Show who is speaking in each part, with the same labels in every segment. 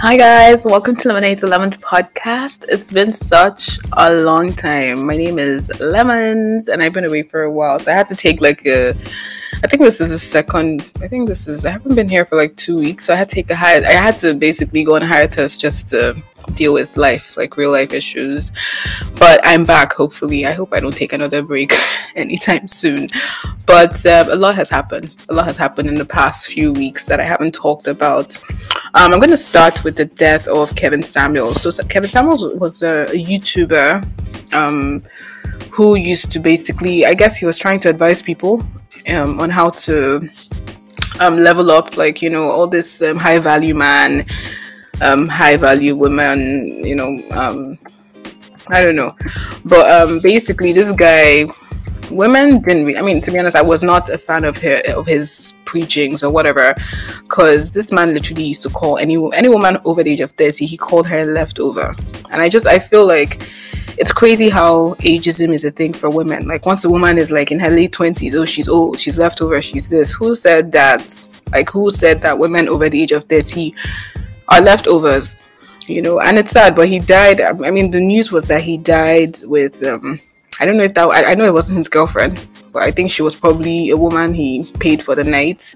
Speaker 1: Hi guys, welcome to Lemonade to Lemons podcast. It's been such a long time. My name is Lemons and I've been away for a while, so I had to take like a I think this is the second I think this is I haven't been here for like two weeks, so I had to take a high I had to basically go on hiatus just to deal with life, like real life issues. But I'm back, hopefully. I hope I don't take another break anytime soon. But um, a lot has happened. A lot has happened in the past few weeks that I haven't talked about. Um, I'm going to start with the death of Kevin Samuels. So, Kevin Samuels was a, a YouTuber um, who used to basically, I guess he was trying to advise people um, on how to um, level up, like, you know, all this um, high value man um, high value women, you know, um, I don't know. But um, basically, this guy, women didn't. Re- I mean, to be honest, I was not a fan of his, of his preachings or whatever, because this man literally used to call any any woman over the age of thirty, he called her leftover, and I just I feel like it's crazy how ageism is a thing for women. Like once a woman is like in her late twenties, oh she's old, she's leftover, she's this. Who said that? Like who said that women over the age of thirty are leftovers, you know. And it's sad, but he died. I mean, the news was that he died with. Um, I don't know if that. I, I know it wasn't his girlfriend, but I think she was probably a woman he paid for the night.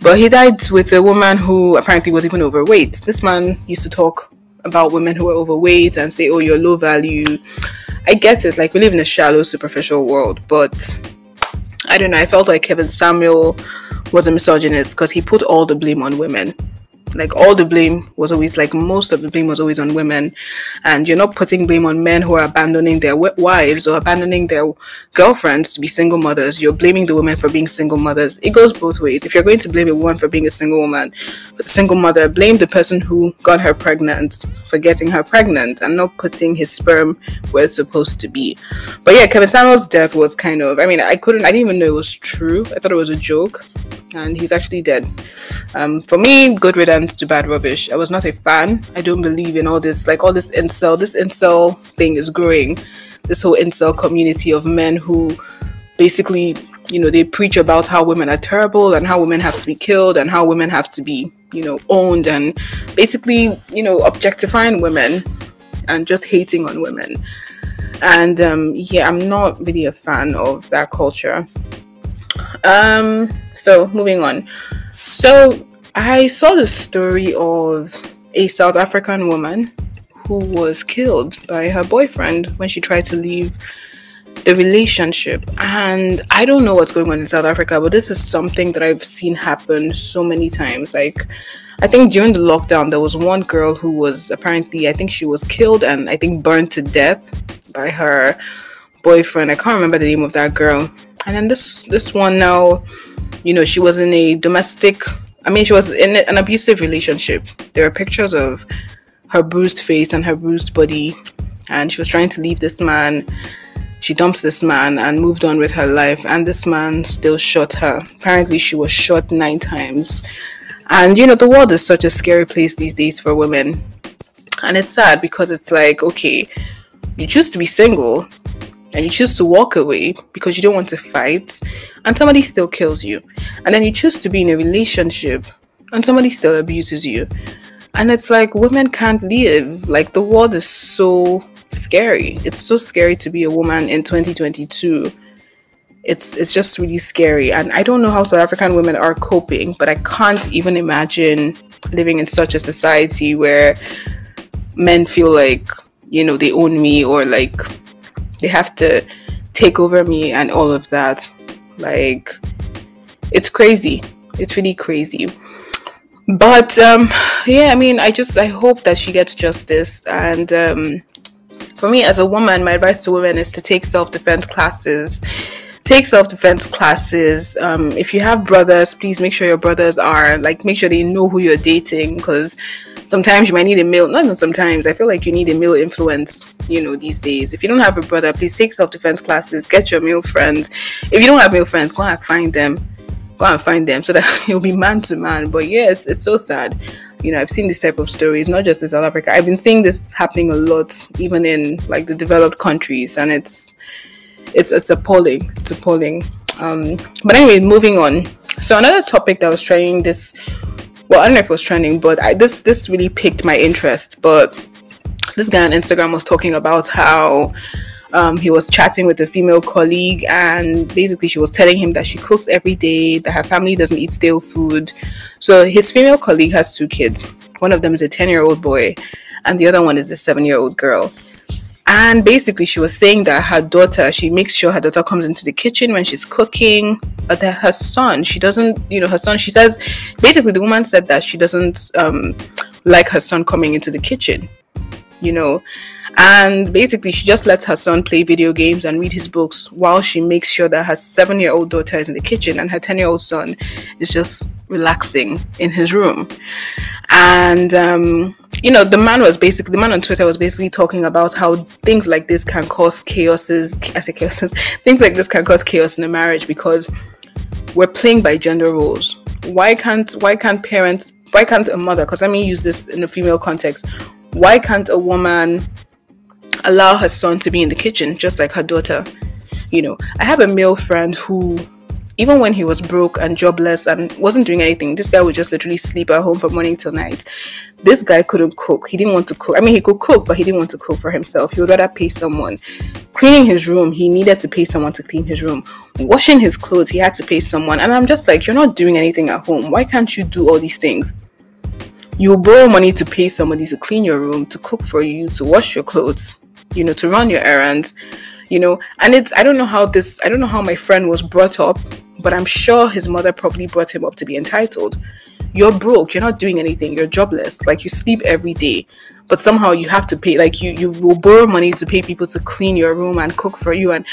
Speaker 1: But he died with a woman who apparently was even overweight. This man used to talk about women who are overweight and say, "Oh, you're low value." I get it. Like we live in a shallow, superficial world, but I don't know. I felt like Kevin Samuel was a misogynist because he put all the blame on women like all the blame was always like most of the blame was always on women. And you're not putting blame on men who are abandoning their wives or abandoning their girlfriends to be single mothers. You're blaming the women for being single mothers. It goes both ways. If you're going to blame a woman for being a single woman single mother blame the person who got her pregnant for getting her pregnant and not putting his sperm where it's supposed to be. But yeah kevin samuel's death was kind of i mean i couldn't i didn't even know it was true. I thought it was a joke and he's actually dead um, for me good riddance to bad rubbish. I was not a fan. I don't believe in all this, like all this incel. This incel thing is growing. This whole incel community of men who basically, you know, they preach about how women are terrible and how women have to be killed and how women have to be, you know, owned and basically, you know, objectifying women and just hating on women. And um, yeah, I'm not really a fan of that culture. Um, so moving on. So I saw the story of a South African woman who was killed by her boyfriend when she tried to leave the relationship. And I don't know what's going on in South Africa, but this is something that I've seen happen so many times. Like, I think during the lockdown, there was one girl who was apparently, I think she was killed and I think burned to death by her boyfriend. I can't remember the name of that girl. And then this this one now, you know, she was in a domestic I mean, she was in an abusive relationship. There are pictures of her bruised face and her bruised body, and she was trying to leave this man. She dumped this man and moved on with her life, and this man still shot her. Apparently, she was shot nine times. And you know, the world is such a scary place these days for women. And it's sad because it's like, okay, you choose to be single, and you choose to walk away because you don't want to fight and somebody still kills you. And then you choose to be in a relationship and somebody still abuses you. And it's like women can't live. Like the world is so scary. It's so scary to be a woman in 2022 it's it's just really scary. And i don't know how south african women are coping but i can't even imagine living in such a society where men feel like you know they own me or like they have to take over me and all of that. Like, it's crazy. It's really crazy. But um, yeah, I mean, I just I hope that she gets justice. And um, for me, as a woman, my advice to women is to take self defense classes. Take self defense classes. Um, if you have brothers, please make sure your brothers are like make sure they know who you're dating because sometimes you might need a male not sometimes i feel like you need a male influence you know these days. If you don't have a brother please take self-defense classes get your male friends. If you don't have male friends go and find them. Go and find them so that you'll be man to man. But yes it's so sad. You know i've seen this type of stories not just in south africa. I've been seeing this happening a lot even in like the developed countries and it's it's it's appalling. It's appalling. Um but anyway moving on. So another topic that was trying this well, I don't know if it was trending, but I, this this really piqued my interest. But this guy on Instagram was talking about how um, he was chatting with a female colleague, and basically she was telling him that she cooks every day, that her family doesn't eat stale food. So his female colleague has two kids. One of them is a ten-year-old boy, and the other one is a seven-year-old girl. And basically, she was saying that her daughter, she makes sure her daughter comes into the kitchen when she's cooking, but that her son, she doesn't, you know, her son, she says, basically, the woman said that she doesn't um, like her son coming into the kitchen, you know. And basically, she just lets her son play video games and read his books while she makes sure that her seven year old daughter is in the kitchen and her 10 year old son is just relaxing in his room. And, um, you know, the man was basically, the man on Twitter was basically talking about how things like this can cause chaoses, I say chaoses, things like this can cause chaos in a marriage because we're playing by gender roles. Why can't, why can't parents, why can't a mother, because let me use this in the female context, why can't a woman allow her son to be in the kitchen just like her daughter? You know, I have a male friend who even when he was broke and jobless and wasn't doing anything, this guy would just literally sleep at home from morning till night. This guy couldn't cook. He didn't want to cook. I mean, he could cook, but he didn't want to cook for himself. He would rather pay someone. Cleaning his room, he needed to pay someone to clean his room. Washing his clothes, he had to pay someone. And I'm just like, you're not doing anything at home. Why can't you do all these things? You borrow money to pay somebody to clean your room, to cook for you, to wash your clothes, you know, to run your errands, you know. And it's, I don't know how this, I don't know how my friend was brought up but I'm sure his mother probably brought him up to be entitled. You're broke, you're not doing anything, you're jobless, like you sleep every day, but somehow you have to pay like you you will borrow money to pay people to clean your room and cook for you and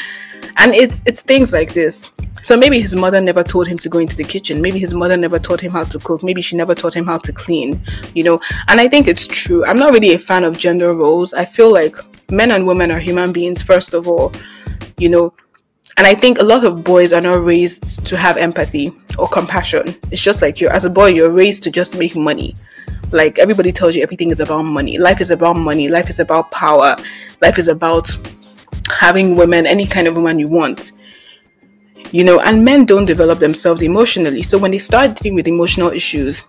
Speaker 1: and it's it's things like this. So maybe his mother never told him to go into the kitchen. Maybe his mother never taught him how to cook. Maybe she never taught him how to clean, you know. And I think it's true. I'm not really a fan of gender roles. I feel like men and women are human beings first of all. You know, and I think a lot of boys are not raised to have empathy or compassion. It's just like you, as a boy, you're raised to just make money. Like everybody tells you everything is about money. Life is about money. Life is about power. Life is about having women, any kind of woman you want. You know, and men don't develop themselves emotionally. So when they start dealing with emotional issues,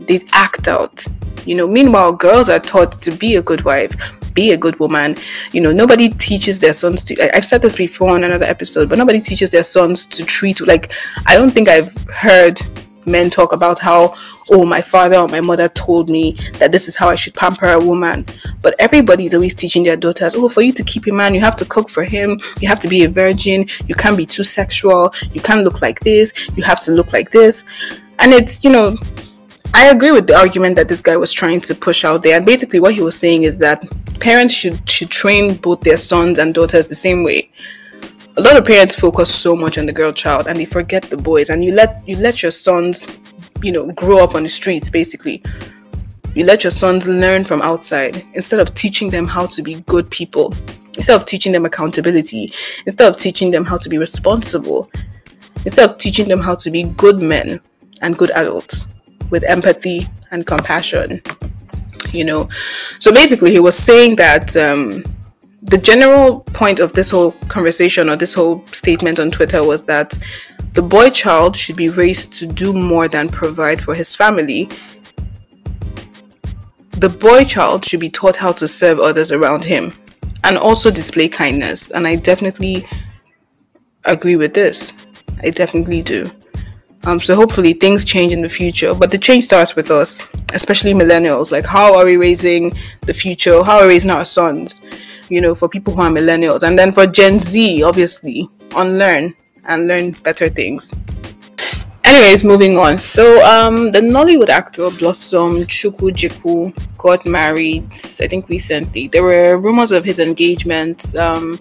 Speaker 1: they act out. You know, meanwhile, girls are taught to be a good wife, be a good woman. You know, nobody teaches their sons to. I've said this before on another episode, but nobody teaches their sons to treat like. I don't think I've heard men talk about how oh my father or my mother told me that this is how I should pamper a woman. But everybody's always teaching their daughters, oh, for you to keep a man, you have to cook for him, you have to be a virgin, you can't be too sexual, you can't look like this, you have to look like this. And it's, you know, I agree with the argument that this guy was trying to push out there. And basically, what he was saying is that parents should should train both their sons and daughters the same way. A lot of parents focus so much on the girl child and they forget the boys. And you let you let your sons, you know, grow up on the streets. Basically, you let your sons learn from outside instead of teaching them how to be good people. Instead of teaching them accountability, instead of teaching them how to be responsible, instead of teaching them how to be good men and good adults with empathy and compassion you know. So basically he was saying that um, the general point of this whole conversation or this whole statement on twitter was that the boy child should be raised to do more than provide for his family. The boy child should be taught how to serve others around him and also display kindness. And i definitely agree with this. I definitely do um, so hopefully things change in the future, but the change starts with us, especially millennials. Like, how are we raising the future? How are we raising our sons? You know, for people who are millennials, and then for Gen Z, obviously, unlearn and learn better things. Anyways, moving on. So, um, the Nollywood actor Blossom Chukwujekwu got married. I think recently. There were rumors of his engagement. Um,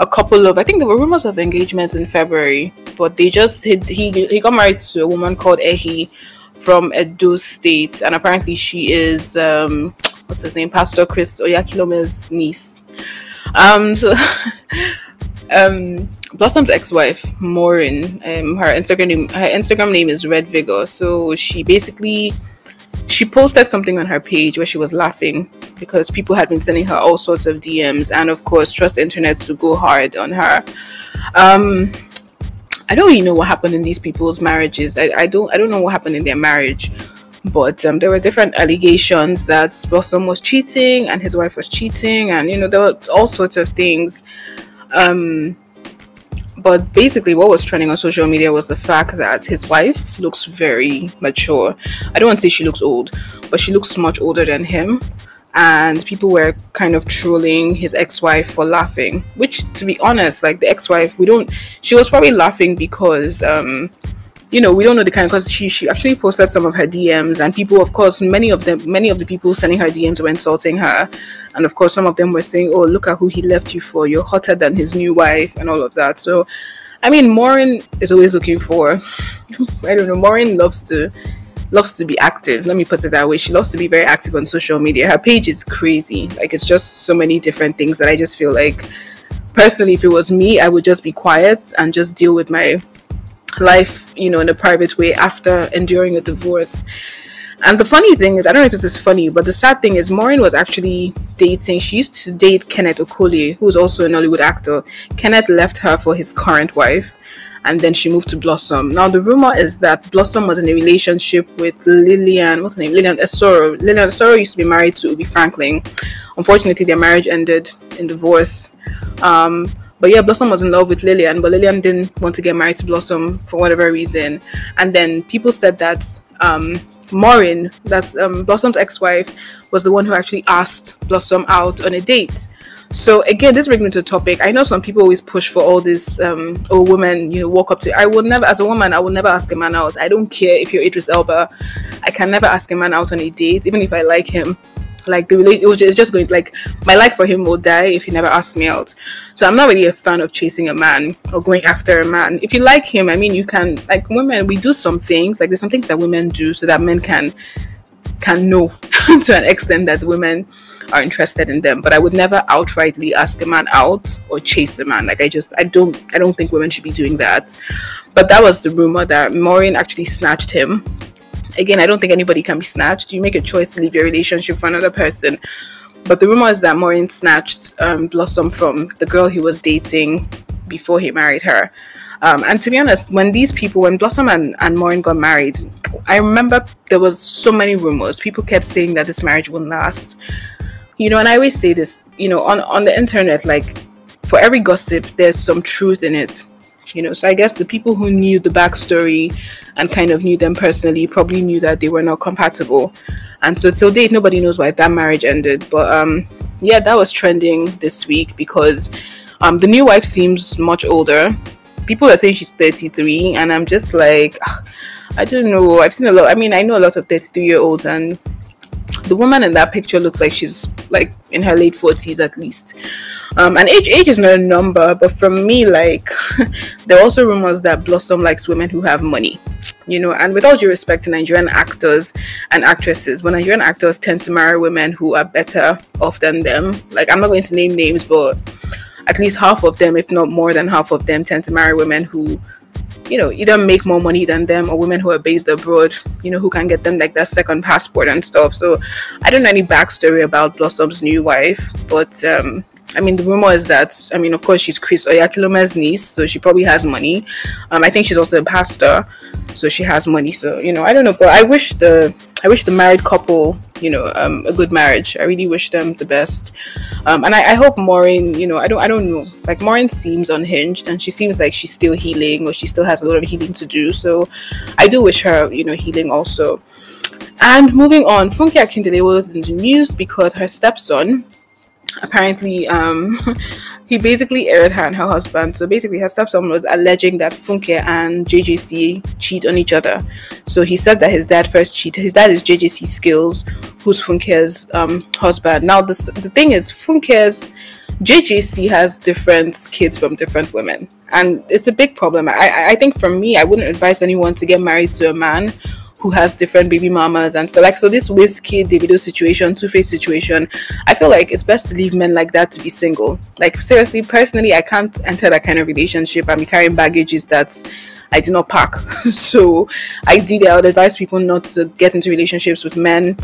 Speaker 1: a couple of I think there were rumors of engagements in February, but they just he he, he got married to a woman called Ehi from Edo State, and apparently she is um what's his name, Pastor Chris Oyakhilome's niece. Um, so um Blossom's ex-wife Maureen, um, her Instagram name, her Instagram name is Red Vigor. So she basically she posted something on her page where she was laughing because people had been sending her all sorts of DMs and of course trust internet to go hard on her. Um I don't really know what happened in these people's marriages. I, I don't I don't know what happened in their marriage. but um, there were different allegations that Blossom was cheating and his wife was cheating, and you know there were all sorts of things. Um, but basically, what was trending on social media was the fact that his wife looks very mature. I don't want to say she looks old, but she looks much older than him. And people were kind of trolling his ex wife for laughing, which, to be honest, like the ex wife, we don't, she was probably laughing because um, you know, we don't know the kind because she she actually posted some of her DMs and people, of course, many of them, many of the people sending her DMs were insulting her, and of course, some of them were saying, "Oh, look at who he left you for. You're hotter than his new wife," and all of that. So, I mean, Maureen is always looking for, I don't know, Maureen loves to loves to be active. Let me put it that way. She loves to be very active on social media. Her page is crazy. Like it's just so many different things that I just feel like personally if it was me, I would just be quiet and just deal with my life, you know, in a private way after enduring a divorce. And the funny thing is, I don't know if this is funny, but the sad thing is, Maureen was actually dating. She used to date Kenneth Okolie, who's also an Nollywood actor. Kenneth left her for his current wife, and then she moved to Blossom. Now, the rumor is that Blossom was in a relationship with Lillian, what's her name? Lillian Esoro. Lillian Esoro used to be married to Ubi Franklin. Unfortunately, their marriage ended in divorce. Um, but yeah, Blossom was in love with Lillian, but Lillian didn't want to get married to Blossom for whatever reason. And then people said that um, Maureen, that's um, Blossom's ex-wife, was the one who actually asked Blossom out on a date. So again, this brings me to a topic. I know some people always push for all this. Um, oh, women, you know, walk up to. I would never, as a woman, I would never ask a man out. I don't care if you're Idris Elba. I can never ask a man out on a date, even if I like him like the relation it just, it's just going like my like for him will die if he never asks me out so i'm not really a fan of chasing a man or going after a man if you like him i mean you can like women we do some things like there's some things that women do so that men can can know to an extent that women are interested in them but i would never outrightly ask a man out or chase a man like i just i don't i don't think women should be doing that but that was the rumor that maureen actually snatched him again, I don't think anybody can be snatched. You make a choice to leave your relationship for another person. But the rumor is that Maureen snatched um, Blossom from the girl he was dating before he married her. Um, and to be honest, when these people, when Blossom and, and Maureen got married, I remember there was so many rumors. People kept saying that this marriage wouldn't last. You know, and I always say this, you know, on, on the internet, like for every gossip, there's some truth in it you know. So I guess the people who knew the backstory and kind of knew them personally probably knew that they were not compatible. And so till date, nobody knows why that marriage ended. But um, yeah, that was trending this week because um, the new wife seems much older. People are saying she's 33, and I'm just like, I don't know. I've seen a lot. I mean, I know a lot of 33 year olds, and the woman in that picture looks like she's like in her late 40s at least. Um, and age age is not a number but from me like there are also rumors that blossom likes women who have money you know? And with all due respect to nigerian actors and actresses when nigerian actors tend to marry women who are better off than them. Like i'm not going to name names but at least half of them if not more than half of them tend to marry women who you know, either make more money than them or women who are based abroad, you know, who can get them like that second passport and stuff. So I don't know any backstory about Blossom's new wife, but um, I mean, the rumor is that, I mean, of course, she's Chris Oyakhilome's niece, so she probably has money. Um, I think she's also a pastor, so she has money. So, you know, I don't know, but I wish the I wish the married couple, you know, um, a good marriage. I really wish them the best. Um, and I, I, hope Maureen, you know, I don't, I don't know. Like Maureen seems unhinged, and she seems like she's still healing, or she still has a lot of healing to do. So, I do wish her, you know, healing also. And moving on, Funke Akindele was in the news because her stepson apparently um he basically aired her and her husband. So basically, her stepson was alleging that Funke and JJC cheat on each other. So he said that his dad first cheated. His dad is JJC Skillz, who's Funke's um, husband. Now, this, the thing is, Funke's JJC has different kids from different women, and it's a big problem. I, I think for me, I wouldn't advise anyone to get married to a man who has different baby mamas and so like so this Wizkid Davido situation, Two Face situation, I feel like it's best to leave men like that to be single. Like seriously, personally, I can't enter that kind of relationship be carrying baggages that I did not pack. so ideally, I would advise people not to get into relationships with men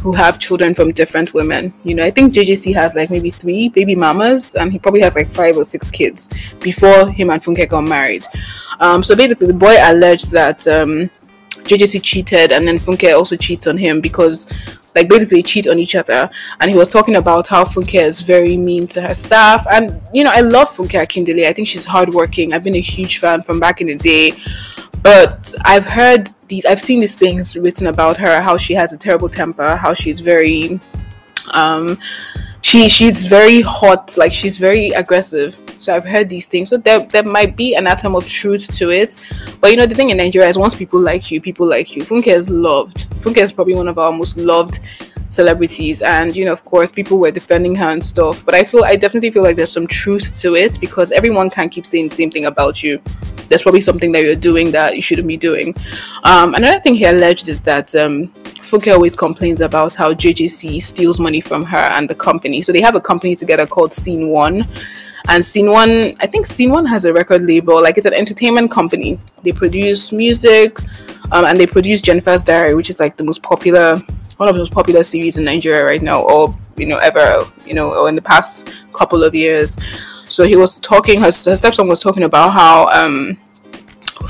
Speaker 1: who have children from different women. You know, I think JJC has like maybe three baby mamas, and he probably has like five or six kids before him and Funke got married. Um, so basically, the boy alleged that um, JJC cheated and then Funke also cheats on him because like basically they cheat on each other. And he was talking about how Funke is very mean to her staff. And you know I love Funke Akindele. I think she's hardworking. I've been a huge fan from back in the day. But I've heard these I've seen these things written about her how she has a terrible temper how she's very um she she's very hot. Like she's very aggressive so I've heard these things. So there, there might be an atom of truth to it. But you know, the thing in Nigeria is once people like you, people like you. Funke is loved. Funke is probably one of our most loved celebrities and you know of course people were defending her and stuff but i feel i definitely feel like there's some truth to it because everyone can't keep saying the same thing about you there's probably something that you're doing that you shouldn't be doing um, another thing he alleged is that um, Funke always complains about how JJC steals money from her and the company. So they have a company together called Scene One, and Scene One, I think Scene One has a record label, like it's an entertainment company. They produce music, um, and they produce Jenifa's Diary, which is like the most popular, one of the most popular series in Nigeria right now, or you know ever, you know, or in the past couple of years. So he was talking. Her, her stepson was talking about how um,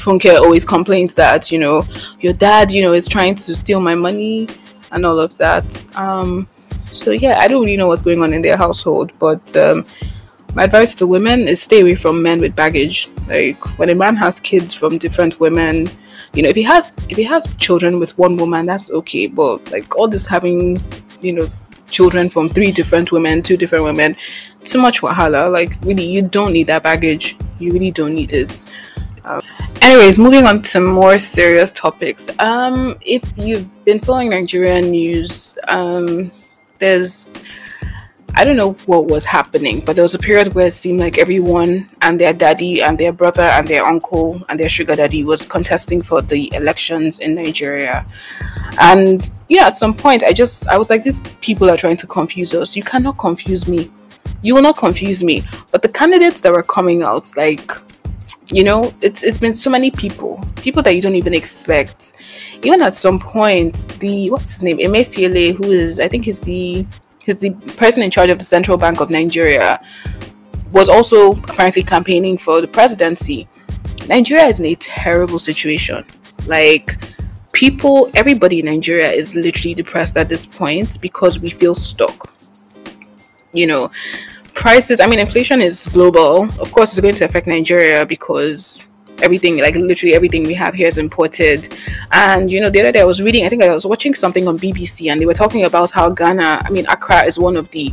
Speaker 1: Funke always complains that you know your dad, you know, is trying to steal my money and all of that. Um, so yeah, I don't really know what's going on in their household, but um, my advice to women is stay away from men with baggage. Like when a man has kids from different women, you know, if he has if he has children with one woman, that's okay. But like all this having, you know, children from three different women, two different women, too much wahala. Like really, you don't need that baggage. You really don't need it. Um, anyways, moving on to more serious topics. Um, if you've been following Nigerian news, um, there's I don't know what was happening, but there was a period where it seemed like everyone and their daddy and their brother and their uncle and their sugar daddy was contesting for the elections in Nigeria. And you know, at some point I just I was like, these people are trying to confuse us. You cannot confuse me. You will not confuse me. But the candidates that were coming out, like you know, it's it's been so many people, people that you don't even expect. Even at some point, the what's his name, Emefiele, who is I think he's the he's the person in charge of the Central Bank of Nigeria, was also apparently campaigning for the presidency. Nigeria is in a terrible situation. Like, people, everybody in Nigeria is literally depressed at this point because we feel stuck. You know, prices, I mean, inflation is global. Of course, it's going to affect Nigeria because everything like literally everything we have here is imported. And you know the other day i was reading i think i was watching something on bbc and they were talking about how ghana i mean accra is one of the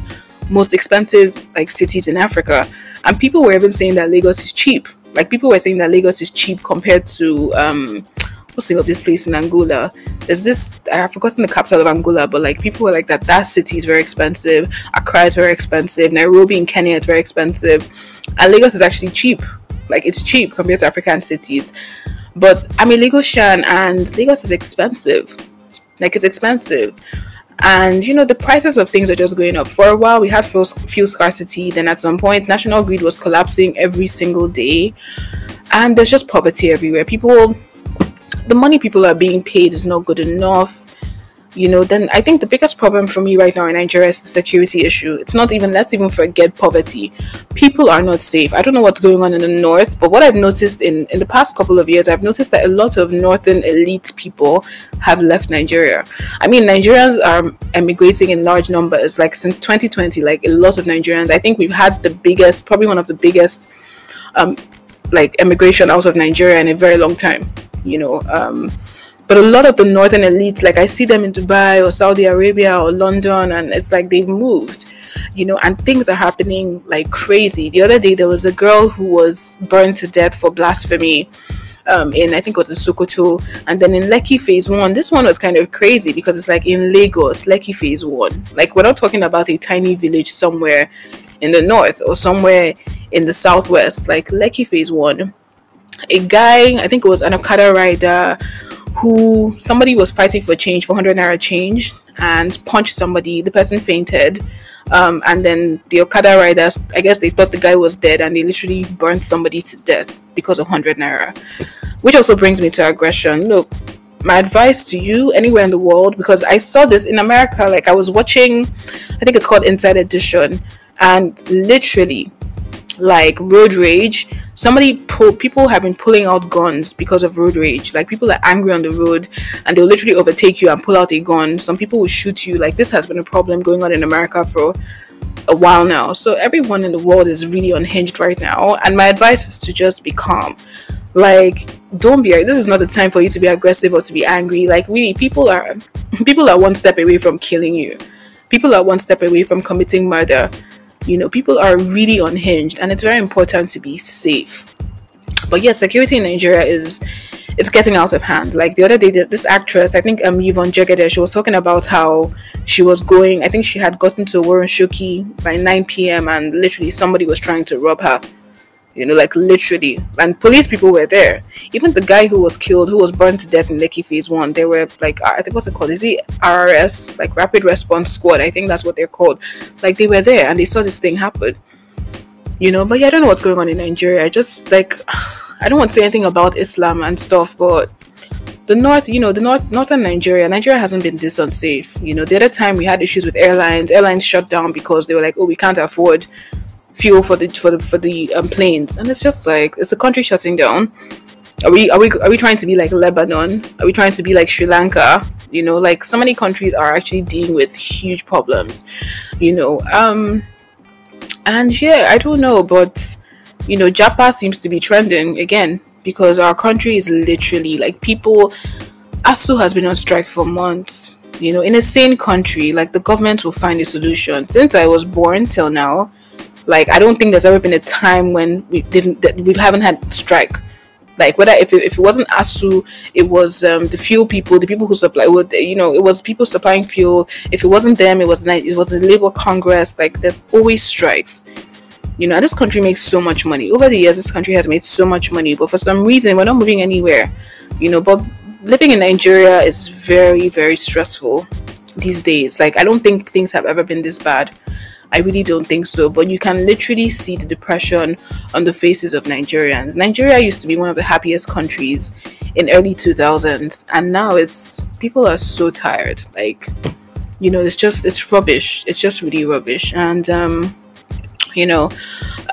Speaker 1: most expensive like cities in africa. And people were even saying that lagos is cheap. Like people were saying that lagos is cheap compared to um what's the name of this place in angola? There's this i've forgotten the capital of angola but like people were like that that city is very expensive. Accra is very expensive. Nairobi in kenya is very expensive. And lagos is actually cheap like it's cheap compared to African cities. But I'm a Lagosian and Lagos is expensive. Like it's expensive. And you know, the prices of things are just going up. For a while, we had fuel, fuel scarcity. Then at some point, national grid was collapsing every single day. And there's just poverty everywhere. People, the money people are being paid is not good enough you know, then I think the biggest problem for me right now in Nigeria is the security issue. It's not even, let's even forget poverty. People are not safe. I don't know what's going on in the north, but what I've noticed in, in the past couple of years, I've noticed that a lot of northern elite people have left Nigeria. I mean, Nigerians are emigrating in large numbers. Like since 2020, like a lot of Nigerians, I think we've had the biggest, probably one of the biggest, um, like emigration out of Nigeria in a very long time. You know, um, but a lot of the northern elites, like I see them in Dubai or Saudi Arabia or London, and it's like they've moved, you know, and things are happening like crazy. The other day, there was a girl who was burned to death for blasphemy. Um, in I think it was in Sokoto, and then in Lekki Phase One, this one was kind of crazy because it's like in Lagos, Lekki Phase One. Like we're not talking about a tiny village somewhere in the north or somewhere in the southwest, like Lekki Phase One. A guy, I think it was an Okada rider, who somebody was fighting for change for 100 naira change and punched somebody. The person fainted um, and then the okada riders i guess they thought the guy was dead and they literally burned somebody to death because of 100 naira. Which also brings me to aggression. Look my advice to you anywhere in the world because i saw this in america like i was watching i think it's called inside edition and literally like road rage somebody pull people have been pulling out guns because of road rage. Like people are angry on the road and they'll literally overtake you and pull out a gun. Some people will shoot you. Like this has been a problem going on in america for a while now. So everyone in the world is really unhinged right now. And my advice is to just be calm. Like don't be this is not the time for you to be aggressive or to be angry. Like really people are people are one step away from killing you. People are one step away from committing murder you know, people are really unhinged, and it's very important to be safe. But yes, security in Nigeria is it's getting out of hand. Like the other day, this actress, I think um Yvonne Jegede, she was talking about how she was going. I think she had gotten to Warren Shoki by 9 p.m. and literally somebody was trying to rob her you know, like literally. And police people were there. Even the guy who was killed, who was burned to death in Lekki Phase 1, they were like, I think what's it called? Is it RRS, like Rapid Response Squad? I think that's what they're called. Like they were there and they saw this thing happen. You know, but yeah, I don't know what's going on in Nigeria. I just like, I don't want to say anything about Islam and stuff, but the north you know the north northern nigeria nigeria hasn't been this unsafe you know the other time we had issues with airlines airlines shut down because they were like oh we can't afford fuel for the for the for the um, planes, and it's just like it's a country shutting down. Are we are we are we trying to be like Lebanon? Are we trying to be like Sri Lanka? You know, like so many countries are actually dealing with huge problems. You know, um, and yeah, I don't know, but you know, Japa seems to be trending again because our country is literally like people. ASUU has been on strike for months. You know, in a sane country, like the government will find a solution. Since I was born till now, like I don't think there's ever been a time when we didn't that we haven't had strike. Like whether if it, if it wasn't ASUU, it was um, the fuel people, the people who supply. Well, you know, it was people supplying fuel. If it wasn't them, it was it was the Labour Congress. Like there's always strikes. You know, this country makes so much money. Over the years, this country has made so much money, but for some reason, we're not moving anywhere. You know, but living in Nigeria is very, very stressful these days. Like, I don't think things have ever been this bad. I really don't think so. But you can literally see the depression on the faces of Nigerians. Nigeria used to be one of the happiest countries in early 2000s, and now it's people are so tired. Like, you know, it's just it's rubbish. It's just really rubbish. And um, you know,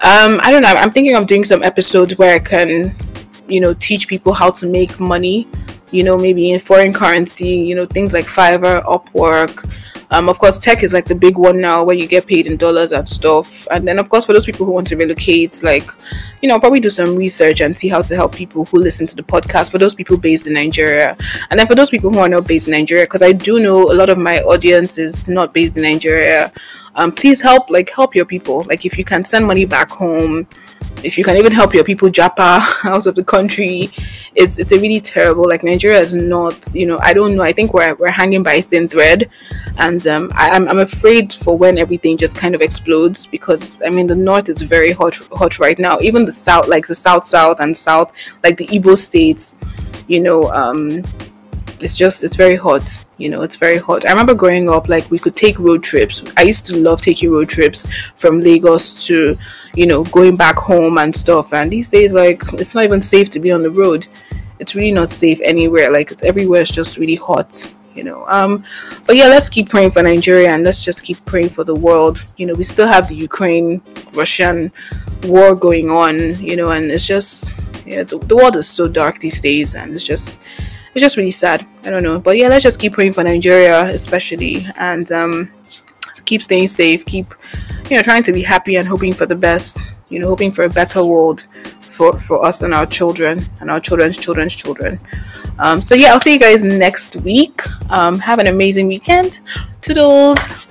Speaker 1: um, I don't know. I'm thinking of doing some episodes where I can, you know, teach people how to make money. You know, maybe in foreign currency. You know, things like Fiverr, Upwork um, of course, tech is like the big one now where you get paid in dollars and stuff. And then, of course, for those people who want to relocate, like, you know, probably do some research and see how to help people who listen to the podcast for those people based in Nigeria. And then for those people who are not based in Nigeria, because I do know a lot of my audience is not based in Nigeria, um, please help, like, help your people. Like, if you can send money back home, if you can even help your people japa out of the country it's it's a really terrible like nigeria is not you know i don't know i think we're, we're hanging by a thin thread. And um, I, am I'm, I'm afraid for when everything just kind of explodes because i mean the north is very hot hot right now. Even the south like the south south and south like the Igbo states you know um it's just it's very hot you know it's very hot. I remember growing up like we could take road trips. I used to love taking road trips from lagos to you know going back home and stuff. And these days like it's not even safe to be on the road. It's really not safe anywhere. Like it's everywhere it's just really hot you know. Um but yeah let's keep praying for nigeria and let's just keep praying for the world. You know we still have the ukraine russian war going on you know and it's just yeah the, the world is so dark these days and it's just it's just really sad. I don't know. But yeah, let's just keep praying for Nigeria, especially, and um, keep staying safe, keep, you know, trying to be happy and hoping for the best, you know, hoping for a better world for, for us and our children and our children's children's children. Um, so yeah, I'll see you guys next week. Um, have an amazing weekend. Toodles.